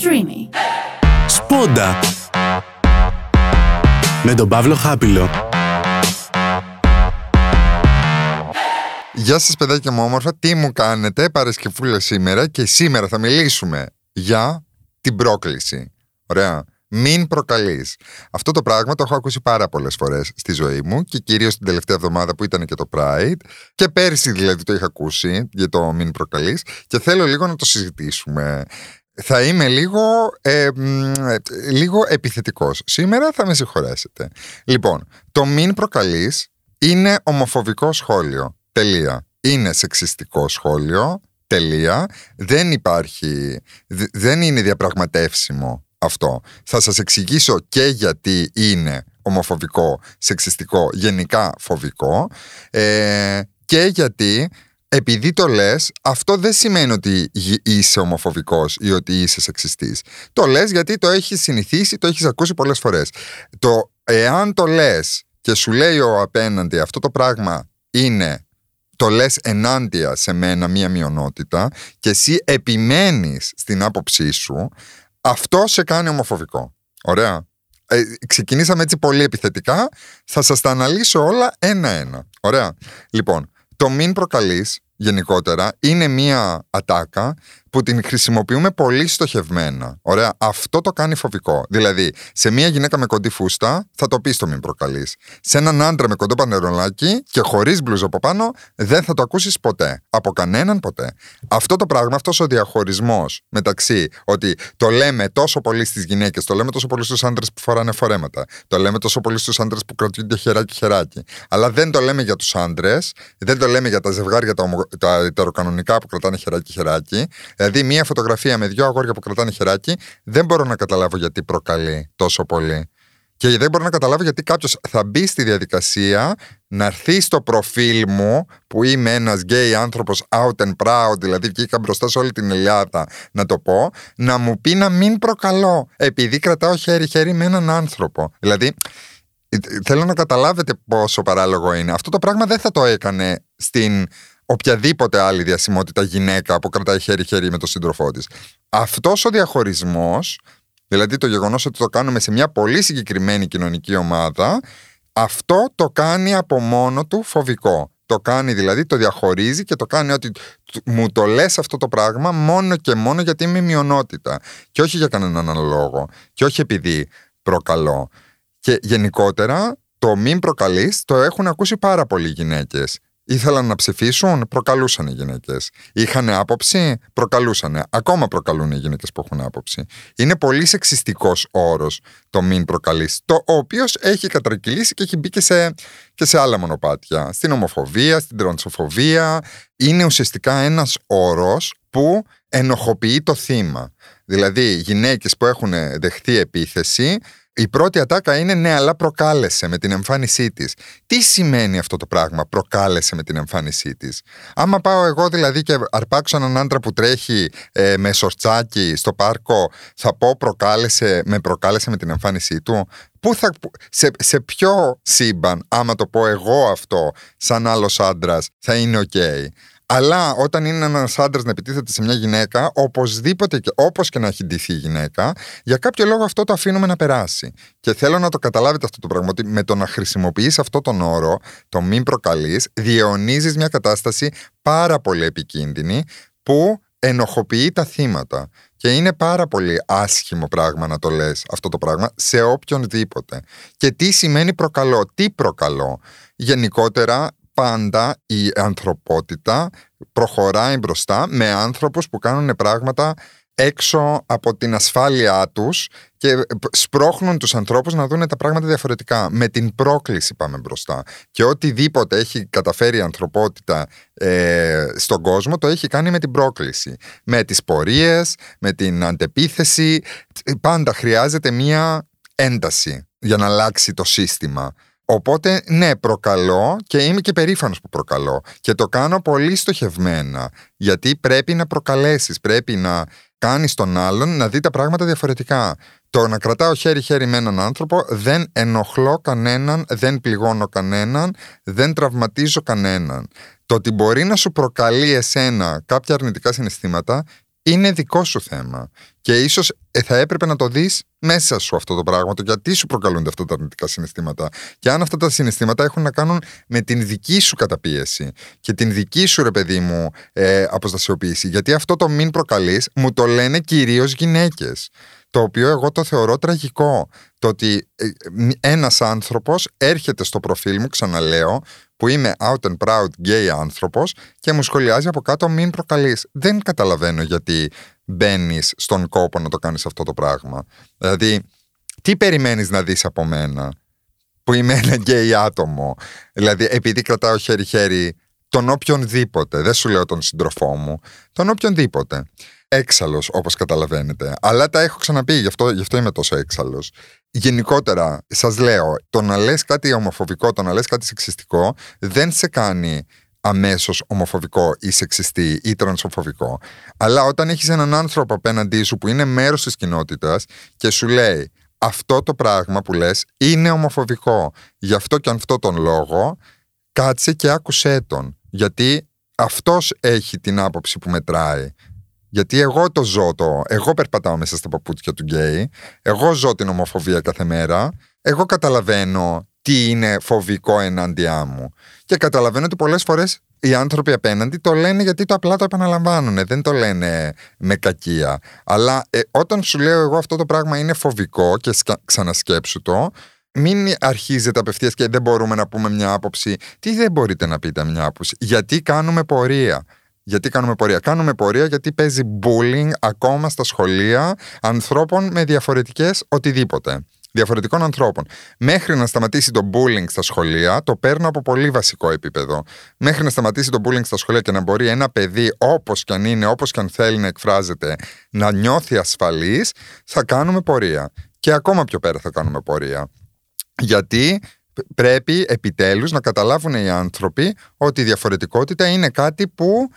Streamy. Σπόντα με τον Παύλο Χάπιλο. Γεια σας παιδάκια μου όμορφα, τι μου κάνετε Παρασκευούλα σήμερα και σήμερα θα μιλήσουμε για την πρόκληση. Ωραία. Μην προκαλείς. Αυτό το πράγμα το έχω ακούσει πάρα πολλές φορές στη ζωή μου και κυρίως την τελευταία εβδομάδα που ήταν και το Pride. Και πέρσι δηλαδή το είχα ακούσει για το μην προκαλείς και θέλω λίγο να το συζητήσουμε. Θα είμαι λίγο, ε, λίγο επιθετικός. Σήμερα θα με συγχωρέσετε. Λοιπόν, το μην προκαλείς είναι ομοφοβικό σχόλιο. Τελεία. Είναι σεξιστικό σχόλιο. Τελεία. Δεν υπάρχει, δεν είναι διαπραγματεύσιμο αυτό. Θα σας εξηγήσω και γιατί είναι ομοφοβικό, σεξιστικό, γενικά φοβικό ε, και γιατί επειδή το λες, αυτό δεν σημαίνει ότι είσαι ομοφοβικός ή ότι είσαι σεξιστής. Το λες γιατί το έχεις συνηθίσει, το έχεις ακούσει πολλές φορές. Το εάν το λες και σου λέει ο απέναντι αυτό το πράγμα είναι το λες ενάντια σε μένα μία μειονότητα και εσύ επιμένεις στην άποψή σου αυτό σε κάνει ομοφοβικό. Ωραία. Ε, ξεκινήσαμε έτσι πολύ επιθετικά. Θα σας τα αναλύσω όλα ένα-ένα. Ωραία. Λοιπόν, το μην προκαλείς γενικότερα είναι μία ατάκα που την χρησιμοποιούμε πολύ στοχευμένα. Ωραία. Αυτό το κάνει φοβικό. Δηλαδή, σε μία γυναίκα με κοντή φούστα θα το πεις το μην προκαλείς. Σε έναν άντρα με κοντό πανερολάκι και χωρίς μπλουζ από πάνω δεν θα το ακούσεις ποτέ. Από κανέναν ποτέ. Αυτό το πράγμα, αυτός ο διαχωρισμός μεταξύ ότι το λέμε τόσο πολύ στις γυναίκες, το λέμε τόσο πολύ στους άντρες που φοράνε φορέματα, το λέμε τόσο πολύ στους άντρες που κρατιούνται χεράκι-χεράκι, αλλά δεν το λέμε για τους άντρες, δεν το λέμε για τα ζευγάρια τα, ομο... τα ετεροκανονικά που κρατάνε χεράκι-χεράκι, Δηλαδή, μία φωτογραφία με δύο αγόρια που κρατάνε χεράκι, δεν μπορώ να καταλάβω γιατί προκαλεί τόσο πολύ. Και δεν μπορώ να καταλάβω γιατί κάποιος θα μπει στη διαδικασία να έρθει στο προφίλ μου που είμαι ένας γκέι άνθρωπος out and proud, δηλαδή βγήκα μπροστά σε όλη την Ελλάδα να το πω, να μου πει να μην προκαλώ, επειδή κρατάω χέρι-χέρι με έναν άνθρωπο. Δηλαδή, θέλω να καταλάβετε πόσο παράλογο είναι. Αυτό το πράγμα δεν θα το έκανε στην οποιαδήποτε άλλη διασημότητα γυναίκα που κρατάει χέρι-χέρι με τον σύντροφό της. Αυτός ο διαχωρισμός, δηλαδή το γεγονός ότι το κάνουμε σε μια πολύ συγκεκριμένη κοινωνική ομάδα, αυτό το κάνει από μόνο του φοβικό. Το κάνει δηλαδή, το διαχωρίζει και το κάνει ότι μου το λες αυτό το πράγμα μόνο και μόνο γιατί είμαι μειονότητα. Και όχι για κανέναν άλλο λόγο. Και όχι επειδή προκαλώ. Και γενικότερα το μην προκαλείς το έχουν ακούσει πάρα πολλοί γυναίκες. Ήθελαν να ψηφίσουν, προκαλούσαν οι γυναίκες. Είχαν άποψη, προκαλούσαν. Ακόμα προκαλούν οι γυναίκες που έχουν άποψη. Είναι πολύ σεξιστικός όρος το μην προκαλείς. Το οποίος έχει κατρακυλήσει και έχει μπει και σε, και σε άλλα μονοπάτια. Στην ομοφοβία, στην τρανσοφοβία. Είναι ουσιαστικά ένας όρος που ενοχοποιεί το θύμα. Δηλαδή, γυναίκες που έχουν δεχθεί επίθεση η πρώτη ατάκα είναι ναι, αλλά προκάλεσε με την εμφάνισή της. Τι σημαίνει αυτό το πράγμα, προκάλεσε με την εμφάνισή της. Άμα πάω εγώ δηλαδή και αρπάξω έναν άντρα που τρέχει ε, με σορτσάκι στο πάρκο, θα πω προκάλεσε, με προκάλεσε με την εμφάνισή του. Πού θα, σε, σε ποιο σύμπαν, άμα το πω εγώ αυτό, σαν άλλος άντρας, θα είναι οκ. Αλλά όταν είναι ένας άντρας να επιτίθεται σε μια γυναίκα, οπωσδήποτε και όπως και να έχει ντυθεί η γυναίκα, για κάποιο λόγο αυτό το αφήνουμε να περάσει. Και θέλω να το καταλάβετε αυτό το πράγμα, ότι με το να χρησιμοποιείς αυτό τον όρο, το μην προκαλείς, διαιωνίζεις μια κατάσταση πάρα πολύ επικίνδυνη που ενοχοποιεί τα θύματα. Και είναι πάρα πολύ άσχημο πράγμα να το λες αυτό το πράγμα σε οποιονδήποτε. Και τι σημαίνει προκαλώ, τι προκαλώ; Γενικότερα πάντα η ανθρωπότητα προχωράει μπροστά με άνθρωπους που κάνουν πράγματα έξω από την ασφάλειά τους και σπρώχνουν τους ανθρώπους να δουν τα πράγματα διαφορετικά. Με την πρόκληση πάμε μπροστά. Και οτιδήποτε έχει καταφέρει η ανθρωπότητα ε, στον κόσμο το έχει κάνει με την πρόκληση. Με τις πορείες, με την αντεπίθεση. Πάντα χρειάζεται μία ένταση για να αλλάξει το σύστημα. Οπότε, ναι, προκαλώ και είμαι και περήφανος που προκαλώ. Και το κάνω πολύ στοχευμένα. Γιατί πρέπει να προκαλέσεις, πρέπει να κάνεις τον άλλον να δει τα πράγματα διαφορετικά. Το να κρατάω χέρι-χέρι με έναν άνθρωπο δεν ενοχλώ κανέναν, δεν πληγώνω κανέναν, δεν τραυματίζω κανέναν. Το ότι μπορεί να σου προκαλεί εσένα κάποια αρνητικά συναισθήματα είναι δικό σου θέμα. Και ίσως θα έπρεπε να το δεις μέσα σου αυτό το πράγμα, το γιατί σου προκαλούνται αυτά τα αρνητικά συναισθήματα. Και αν αυτά τα συναισθήματα έχουν να κάνουν με την δική σου καταπίεση και την δική σου, ρε παιδί μου, ε, αποστασιοποίηση. Γιατί αυτό το μην προκαλείς μου το λένε κυρίως γυναίκες. Το οποίο εγώ το θεωρώ τραγικό. Το ότι ε, ένας άνθρωπος έρχεται στο προφίλ μου, ξαναλέω, που είμαι out and proud gay άνθρωπος και μου σχολιάζει από κάτω μην προκαλείς. Δεν καταλαβαίνω γιατί μπαίνεις στον κόπο να το κάνεις αυτό το πράγμα. Δηλαδή, τι περιμένεις να δεις από μένα που είμαι ένα γκέι άτομο; Δηλαδή, επειδή κρατάω χέρι-χέρι τον οποιονδήποτε, δεν σου λέω τον σύντροφό μου, τον οποιονδήποτε έξαλλος όπως καταλαβαίνετε. Αλλά τα έχω ξαναπεί, γι' αυτό, γι αυτό είμαι τόσο έξαλλος. Γενικότερα, σας λέω, το να λες κάτι ομοφοβικό, το να λες κάτι σεξιστικό, δεν σε κάνει αμέσως ομοφοβικό ή σεξιστή ή τρανσοφοβικό. Αλλά όταν έχεις έναν άνθρωπο απέναντί σου που είναι μέρος της κοινότητας και σου λέει αυτό το πράγμα που λες είναι ομοφοβικό. Γι' αυτό και αυτό τον λόγο, κάτσε και άκουσέ τον. Γιατί αυτός έχει την άποψη που μετράει. Γιατί εγώ το ζω το. Εγώ περπατάω μέσα στα παπούτσια του γκέι. Εγώ ζω την ομοφοβία κάθε μέρα. Εγώ καταλαβαίνω τι είναι φοβικό ενάντια μου. Και καταλαβαίνω ότι πολλές φορές οι άνθρωποι απέναντι το λένε γιατί το απλά το επαναλαμβάνουν. Δεν το λένε με κακία. Αλλά ε, όταν σου λέω εγώ αυτό το πράγμα είναι φοβικό και ξανασκέψου το, μην αρχίζετε απευθείας και δεν μπορούμε να πούμε μια άποψη. Τι δεν μπορείτε να πείτε μια άποψη; Γιατί κάνουμε πορεία; Γιατί κάνουμε πορεία. Κάνουμε πορεία γιατί παίζει bullying ακόμα στα σχολεία ανθρώπων με διαφορετικές οτιδήποτε. Διαφορετικών ανθρώπων. Μέχρι να σταματήσει το bullying στα σχολεία, το παίρνω από πολύ βασικό επίπεδο. Μέχρι να σταματήσει το bullying στα σχολεία και να μπορεί ένα παιδί, όπως και αν είναι, όπως και αν θέλει να εκφράζεται, να νιώθει ασφαλής, θα κάνουμε πορεία. Και ακόμα πιο πέρα θα κάνουμε πορεία. Γιατί πρέπει επιτέλους να καταλάβουν οι άνθρωποι ότι η διαφορετικότητα είναι κάτι που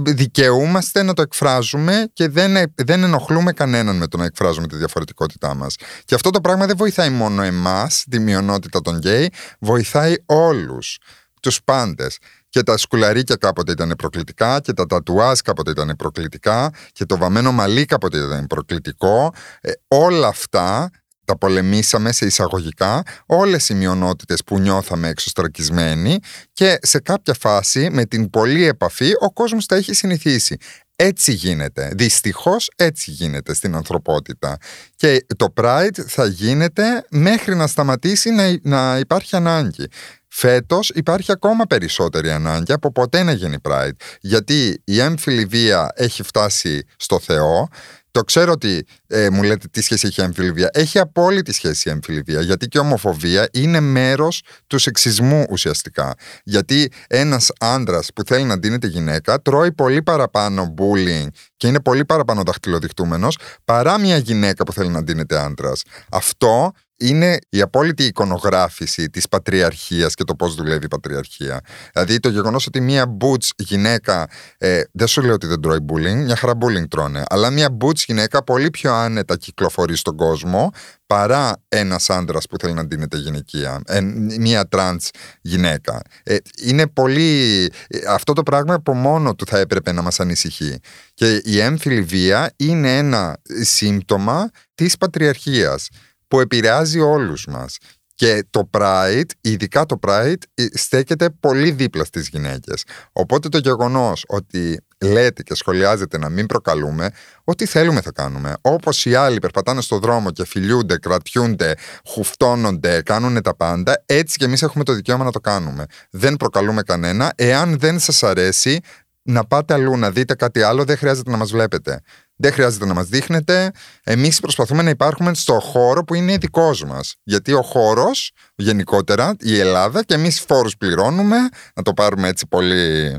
δικαιούμαστε να το εκφράζουμε και δεν, ε, δεν ενοχλούμε κανέναν με το να εκφράζουμε τη διαφορετικότητά μας. Και αυτό το πράγμα δεν βοηθάει μόνο εμάς, τη μειονότητα των γκέι, βοηθάει όλους, τους πάντες. Και τα σκουλαρίκια κάποτε ήταν προκλητικά και τα τατουάζ κάποτε ήταν προκλητικά και το βαμμένο μαλλί κάποτε ήταν προκλητικό. Ε, όλα αυτά τα πολεμήσαμε σε εισαγωγικά όλες οι μειονότητες που νιώθαμε εξωστρακισμένοι και σε κάποια φάση με την πολλή επαφή ο κόσμος τα έχει συνηθίσει. Έτσι γίνεται. Δυστυχώς έτσι γίνεται στην ανθρωπότητα. Και το Pride θα γίνεται μέχρι να σταματήσει να, να υπάρχει ανάγκη. Φέτος υπάρχει ακόμα περισσότερη ανάγκη από ποτέ να γίνει Pride. Γιατί η έμφυλη βία έχει φτάσει στο Θεό το ξέρω ότι ε, μου λέτε τι σχέση έχει η αμφιλιβία. Έχει απόλυτη σχέση η αμφιλιβία, γιατί και η ομοφοβία είναι μέρος του σεξισμού ουσιαστικά. Γιατί ένας άντρας που θέλει να ντύνεται γυναίκα τρώει πολύ παραπάνω bullying και είναι πολύ παραπάνω δαχτυλοδειχτούμενος παρά μια γυναίκα που θέλει να ντύνεται άντρας. Αυτό είναι η απόλυτη εικονογράφηση της πατριαρχίας και το πώς δουλεύει η πατριαρχία. Δηλαδή το γεγονός ότι μία μπούτ γυναίκα. Ε, δεν σου λέω ότι δεν τρώει bullying, μια χαρά bullying τρώνε. Αλλά μία μπούτ γυναίκα πολύ πιο άνετα κυκλοφορεί στον κόσμο παρά ένας άντρας που θέλει να ντύνεται γυναικεία. Ε, μία τρανς γυναίκα. Ε, είναι πολύ. Ε, αυτό το πράγμα από μόνο του θα έπρεπε να μας ανησυχεί. Και η έμφυλη βία είναι ένα σύμπτωμα της πατριαρχίας που επηρεάζει όλους μας. Και το Pride, ειδικά το Pride, ε, στέκεται πολύ δίπλα στις γυναίκες. Οπότε το γεγονός ότι λέτε και σχολιάζετε να μην προκαλούμε, ό,τι θέλουμε θα κάνουμε. Όπως οι άλλοι περπατάνε στο δρόμο και φιλιούνται, κρατιούνται, χουφτώνονται, κάνουν τα πάντα, έτσι και εμείς έχουμε το δικαίωμα να το κάνουμε. Δεν προκαλούμε κανένα. Εάν δεν σας αρέσει, να πάτε αλλού, να δείτε κάτι άλλο, δεν χρειάζεται να μας βλέπετε. Δεν χρειάζεται να μας δείχνετε. Εμείς προσπαθούμε να υπάρχουμε στο χώρο που είναι δικός μας. Γιατί ο χώρος, γενικότερα, η Ελλάδα και εμείς φόρους πληρώνουμε, να το πάρουμε έτσι πολύ,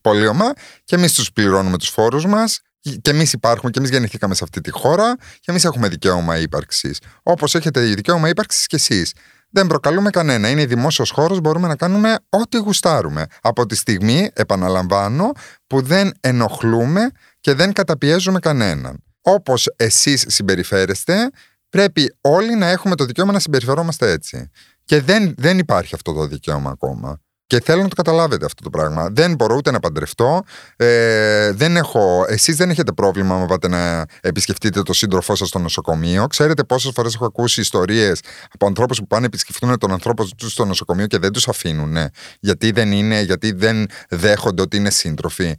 πολύ ομά, και εμείς τους πληρώνουμε τους φόρους μας. Και εμείς υπάρχουμε και εμείς γεννηθήκαμε σε αυτή τη χώρα και εμείς έχουμε δικαίωμα ύπαρξης. Όπως έχετε δικαίωμα ύπαρξης κι εσείς. Δεν προκαλούμε κανένα. Είναι δημόσιος χώρος, μπορούμε να κάνουμε ό,τι γουστάρουμε. Από τη στιγμή, επαναλαμβάνω, που δεν ενοχλούμε και δεν καταπιέζουμε κανέναν. Όπως εσείς συμπεριφέρεστε, πρέπει όλοι να έχουμε το δικαίωμα να συμπεριφερόμαστε έτσι. Και δεν, δεν υπάρχει αυτό το δικαίωμα ακόμα. Και Και θέλω να το καταλάβετε αυτό το πράγμα. Δεν μπορώ ούτε να παντρευτώ. Ε, δεν έχω, εσείς δεν έχετε πρόβλημα να πάτε να επισκεφτείτε το σύντροφό σας στο νοσοκομείο. Ξέρετε πόσες φορές έχω ακούσει ιστορίες από ανθρώπους που πάνε επισκεφτούν τον ανθρώπο τους στο νοσοκομείο και δεν τους αφήνουν. Γιατί δεν είναι, γιατί δεν δέχονται ότι είναι σύντροφοι.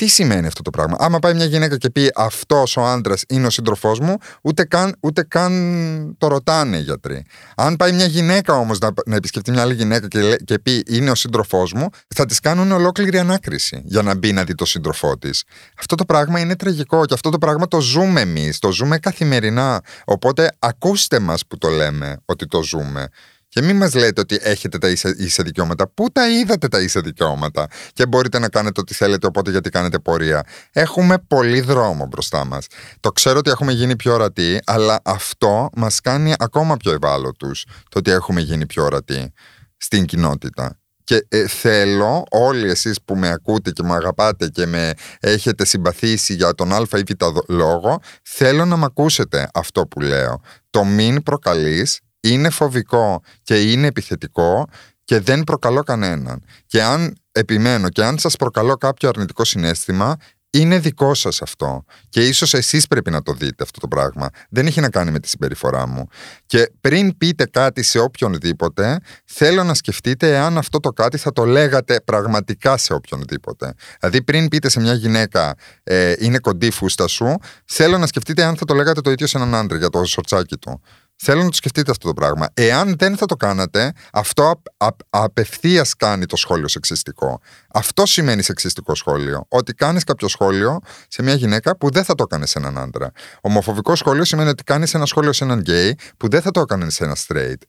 Τι σημαίνει αυτό το πράγμα; Άμα πάει μια γυναίκα και πει αυτός ο άντρας είναι ο σύντροφός μου, ούτε καν, ούτε καν το ρωτάνε οι γιατροί. Αν πάει μια γυναίκα όμως να, να επισκεφτεί μια άλλη γυναίκα και, και πει είναι ο σύντροφός μου, θα της κάνουν ολόκληρη ανάκριση για να μπει να δει το σύντροφό της. Αυτό το πράγμα είναι τραγικό και αυτό το πράγμα το ζούμε εμείς. Το ζούμε καθημερινά. Οπότε ακούστε μας που το λέμε ότι το ζούμε. Και μην μας λέτε ότι έχετε τα ίσα, ίσα δικαιώματα. Πού τα είδατε τα ίσα δικαιώματα; Και μπορείτε να κάνετε ό,τι θέλετε, οπότε γιατί κάνετε πορεία. Έχουμε πολύ δρόμο μπροστά μας. Το ξέρω ότι έχουμε γίνει πιο ορατοί, αλλά αυτό μας κάνει ακόμα πιο ευάλωτους. Το ότι έχουμε γίνει πιο ορατοί στην κοινότητα. Και ε, θέλω όλοι εσείς που με ακούτε και με αγαπάτε και με έχετε συμπαθήσει για τον α ή β λόγο, θέλω να με ακούσετε αυτό που λέω. Το μην προκαλείς είναι φοβικό και είναι επιθετικό και δεν προκαλώ κανέναν. Και αν επιμένω και αν σας προκαλώ κάποιο αρνητικό συνέστημα, είναι δικό σας αυτό. Και ίσως εσείς πρέπει να το δείτε αυτό το πράγμα. Δεν έχει να κάνει με τη συμπεριφορά μου. Και πριν πείτε κάτι σε οποιονδήποτε, θέλω να σκεφτείτε εάν αυτό το κάτι θα το λέγατε πραγματικά σε οποιονδήποτε. Δηλαδή πριν πείτε σε μια γυναίκα ε, είναι κοντή φούστα σου, θέλω να σκεφτείτε αν θα το λέγατε το ίδιο σε έναν άντρα για το σορτσάκι του. Θέλω να το σκεφτείτε αυτό το πράγμα. Εάν δεν θα το κάνατε, αυτό απευθείας κάνει το σχόλιο σεξιστικό. Αυτό σημαίνει σεξιστικό σχόλιο. Ότι κάνεις κάποιο σχόλιο σε μια γυναίκα που δεν θα το έκανε σε έναν άντρα. Ομοφοβικό σχόλιο σημαίνει ότι κάνεις ένα σχόλιο σε έναν γκέι που δεν θα το έκανε σε ένα straight.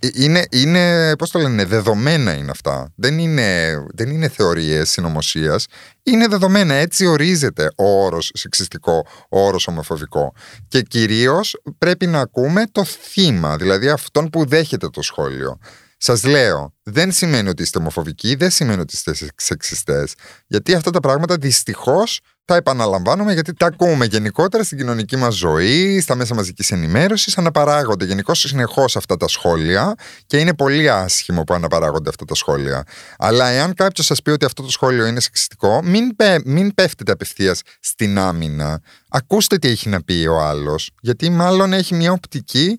Ε, είναι, είναι πώς το λένε, δεδομένα είναι αυτά. Δεν είναι, δεν είναι θεωρίες συνωμοσίας. Είναι δεδομένα. Έτσι ορίζεται ο όρος σεξιστικό, ο όρος ομοφοβικό. Και κυρίως πρέπει να ακούμε το θύμα, δηλαδή αυτόν που δέχεται το σχόλιο. Σας λέω, δεν σημαίνει ότι είστε ομοφοβικοί, δεν σημαίνει ότι είστε σεξιστές. Γιατί αυτά τα πράγματα δυστυχώς τα επαναλαμβάνουμε γιατί τα ακούμε γενικότερα στην κοινωνική μας ζωή, στα μέσα μαζικής ενημέρωσης. Αναπαράγονται γενικώς συνεχώς αυτά τα σχόλια και είναι πολύ άσχημο που αναπαράγονται αυτά τα σχόλια. Αλλά εάν κάποιος σας πει ότι αυτό το σχόλιο είναι σεξιστικό, μην, πέ, μην πέφτετε απευθείας στην άμυνα. Ακούστε τι έχει να πει ο άλλος, γιατί μάλλον έχει μια οπτική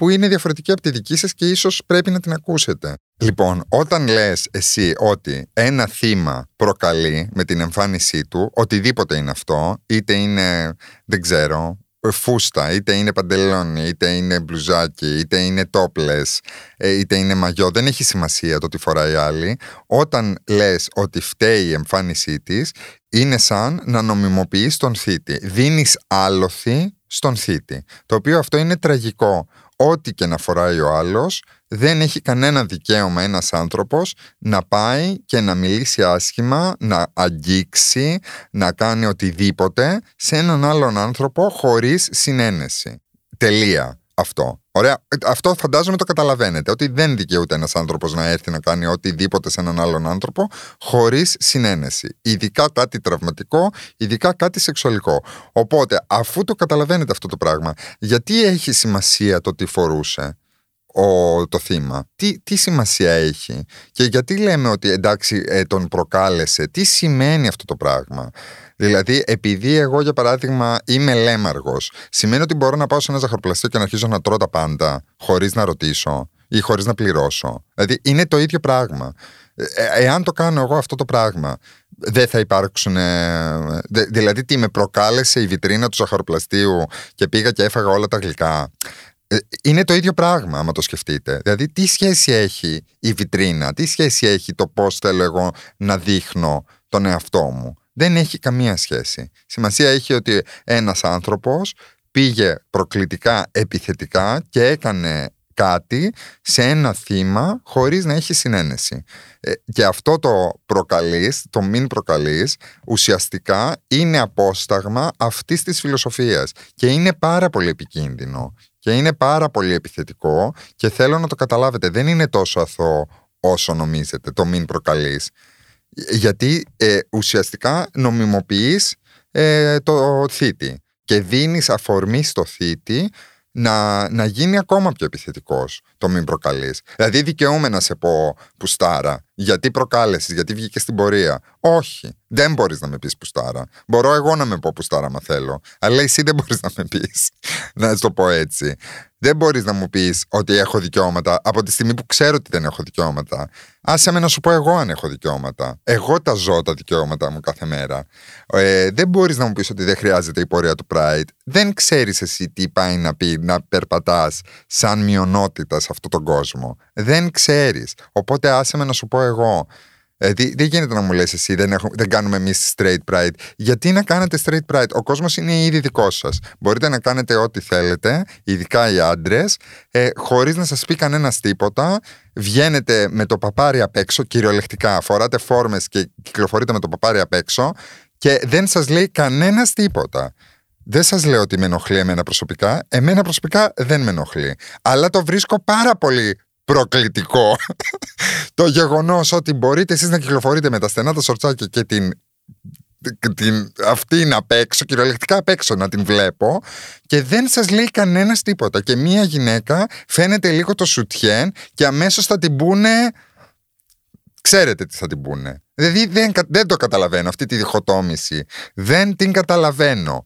που είναι διαφορετική από τη δική σας και ίσως πρέπει να την ακούσετε. Λοιπόν, όταν λες εσύ ότι ένα θύμα προκαλεί με την εμφάνισή του, οτιδήποτε είναι αυτό, είτε είναι, δεν ξέρω, φούστα, είτε είναι παντελόνι, είτε είναι μπλουζάκι, είτε είναι τόπλες, είτε είναι μαγιό, δεν έχει σημασία το τι φοράει άλλη. Όταν λες ότι φταίει η εμφάνισή της, είναι σαν να νομιμοποιείς τον θήτη. Δίνεις άλοθη στον θήτη, το οποίο αυτό είναι τραγικό ό,τι και να φοράει ο άλλος, δεν έχει κανένα δικαίωμα ένας άνθρωπος να πάει και να μιλήσει άσχημα, να αγγίξει, να κάνει οτιδήποτε σε έναν άλλον άνθρωπο χωρίς συνένεση. Τελεία αυτό. Ωραία. Αυτό φαντάζομαι το καταλαβαίνετε. Ότι δεν δικαιούται ένας άνθρωπος να έρθει να κάνει οτιδήποτε σε έναν άλλον άνθρωπο χωρίς συνένεση. Ειδικά κάτι τραυματικό, ειδικά κάτι σεξουαλικό. Οπότε, αφού το καταλαβαίνετε αυτό το πράγμα, γιατί έχει σημασία το τι φορούσε; Ο, το θύμα. Τι, τι σημασία έχει. Και γιατί λέμε ότι εντάξει ε, τον προκάλεσε. Τι σημαίνει αυτό το πράγμα; Δηλαδή, επειδή εγώ για παράδειγμα είμαι λέμαργος, σημαίνει ότι μπορώ να πάω σε ένα ζαχαροπλαστείο και να αρχίσω να τρώω τα πάντα, χωρίς να ρωτήσω ή χωρίς να πληρώσω. Δηλαδή, είναι το ίδιο πράγμα. Ε, ε, εάν το κάνω εγώ αυτό το πράγμα, δεν θα υπάρξουν. δηλαδή, τι με προκάλεσε η βιτρίνα του ζαχαροπλαστείου και πήγα και έφαγα όλα τα γλυκά. Ε, είναι το ίδιο πράγμα, άμα το σκεφτείτε. Δηλαδή, τι σχέση έχει η βιτρίνα, τι σχέση έχει το πώς θέλω εγώ να δείχνω τον εαυτό μου δεν έχει καμία σχέση. Σημασία έχει ότι ένας άνθρωπος πήγε προκλητικά επιθετικά και έκανε κάτι σε ένα θύμα χωρίς να έχει συνένεση. Ε, και αυτό το προκαλείς, το μην προκαλείς, ουσιαστικά είναι απόσταγμα αυτής της φιλοσοφίας και είναι πάρα πολύ επικίνδυνο και είναι πάρα πολύ επιθετικό και θέλω να το καταλάβετε, δεν είναι τόσο αθώο όσο νομίζετε το μην προκαλείς. Γιατί ε, ουσιαστικά νομιμοποιείς ε, το θήτη και δίνεις αφορμή στο θήτη να, να γίνει ακόμα πιο επιθετικός το μην προκαλείς. Δηλαδή δικαιούμαι να σε πω πουστάρα Γιατί προκάλεσες, γιατί βγήκες στην πορεία. Όχι. Δεν μπορείς να με πεις πουστάρα. Μπορώ εγώ να με πω πουστάρα, άμα θέλω. Αλλά εσύ δεν μπορείς να με πεις. να το πω έτσι. Δεν μπορείς να μου πεις ότι έχω δικαιώματα από τη στιγμή που ξέρω ότι δεν έχω δικαιώματα. Άσε με να σου πω εγώ αν έχω δικαιώματα. Εγώ τα ζω τα δικαιώματα μου κάθε μέρα. Ε, δεν μπορείς να μου πεις ότι δεν χρειάζεται η πορεία του Pride. Δεν ξέρεις εσύ τι πάει να πει να περπατάς σαν μειονότητα σε αυτόν τον κόσμο. Δεν ξέρεις. Οπότε άσε με να σου πω εγώ. Ε, δεν γίνεται να μου λες εσύ, δεν, έχω, δεν κάνουμε εμείς straight pride. Γιατί να κάνετε straight pride, ο κόσμος είναι ήδη δικός σας. Μπορείτε να κάνετε ό,τι θέλετε, ειδικά οι άντρες, ε, χωρίς να σας πει κανένας τίποτα. Βγαίνετε με το παπάρι απ' έξω, κυριολεκτικά. Φοράτε φόρμες και κυκλοφορείτε με το παπάρι απ' έξω και δεν σας λέει κανένας τίποτα. Δεν σας λέω ότι με ενοχλεί εμένα προσωπικά. Εμένα προσωπικά δεν με ενοχλεί. Αλλά το βρίσκω πάρα πολύ προκλητικό. Το γεγονός ότι μπορείτε εσείς να κυκλοφορείτε με τα στενά τα σορτσάκια και την την, αυτή είναι απ' έξω, κυριολεκτικά απ' έξω να την βλέπω και δεν σας λέει κανένας τίποτα. Και μία γυναίκα φαίνεται λίγο το σουτιέν και αμέσως θα την πούνε ξέρετε τι θα την πούνε. Δηλαδή δεν, δεν το καταλαβαίνω αυτή τη διχοτόμηση. Δεν την καταλαβαίνω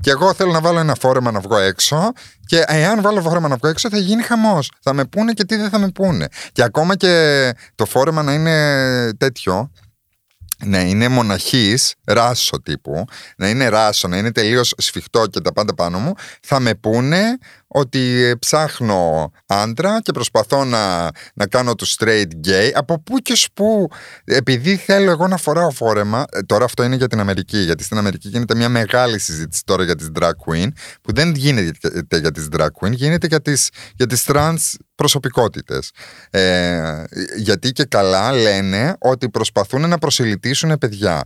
και εγώ θέλω να βάλω ένα φόρεμα να βγω έξω. Και εάν βάλω φόρεμα να βγω έξω, θα γίνει χαμός. Θα με πούνε και τι δεν θα με πούνε. Και ακόμα και το φόρεμα να είναι τέτοιο, να είναι μοναχής, ράσο τύπου, να είναι ράσο, να είναι τελείως σφιχτό και τα πάντα πάνω μου, θα με πούνε ότι ψάχνω άντρα και προσπαθώ να, να κάνω τους straight gay. Από πού και σπου, επειδή θέλω εγώ να φοράω φόρεμα, ε, τώρα αυτό είναι για την Αμερική, γιατί στην Αμερική γίνεται μια μεγάλη συζήτηση τώρα για τις drag queen, που δεν γίνεται για τις drag queen, γίνεται για τις, για τις trans προσωπικότητες. Ε, γιατί και καλά λένε ότι προσπαθούν να προσελητήσουν παιδιά.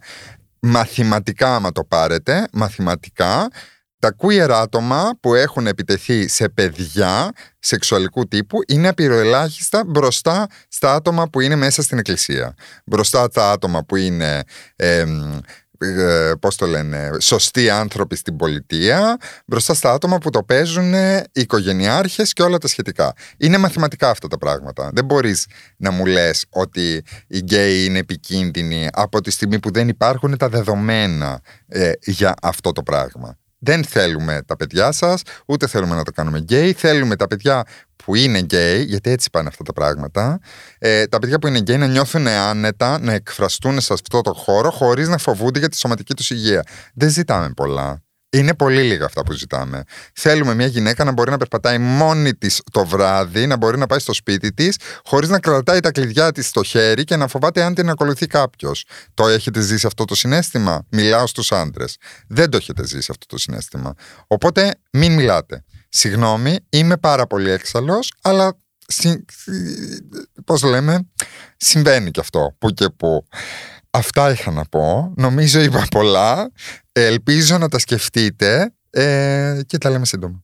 Μαθηματικά, άμα το πάρετε, μαθηματικά τα queer άτομα που έχουν επιτεθεί σε παιδιά σεξουαλικού τύπου είναι απειροελάχιστα μπροστά στα άτομα που είναι μέσα στην εκκλησία. Μπροστά στα άτομα που είναι ε, ε, πώς το λένε, σωστοί άνθρωποι στην πολιτεία, μπροστά στα άτομα που το παίζουν οι οικογενειάρχες και όλα τα σχετικά. Είναι μαθηματικά αυτά τα πράγματα. Δεν μπορείς να μου λες ότι οι γκέι είναι επικίνδυνοι από τη στιγμή που δεν υπάρχουν τα δεδομένα ε, για αυτό το πράγμα. Δεν θέλουμε τα παιδιά σας, ούτε θέλουμε να τα κάνουμε γκέι. Θέλουμε τα παιδιά που είναι γκέι, γιατί έτσι πάνε αυτά τα πράγματα, ε, τα παιδιά που είναι γκέι να νιώθουν άνετα, να εκφραστούν σε αυτό το χώρο χωρίς να φοβούνται για τη σωματική τους υγεία. Δεν ζητάμε πολλά. Είναι πολύ λίγα αυτά που ζητάμε. Θέλουμε μια γυναίκα να μπορεί να περπατάει μόνη της το βράδυ, να μπορεί να πάει στο σπίτι της, χωρίς να κρατάει τα κλειδιά της στο χέρι και να φοβάται αν την ακολουθεί κάποιος. Το έχετε ζήσει αυτό το συνέστημα; Μιλάω στους άντρες. Δεν το έχετε ζήσει αυτό το συνέστημα. Οπότε μην μιλάτε. Συγγνώμη, είμαι πάρα πολύ έξαλλος, αλλά πώς λέμε, συμβαίνει και αυτό που και που. Αυτά είχα να πω. Νομίζω είπα πολλά. Ελπίζω να τα σκεφτείτε ε, και τα λέμε σύντομα.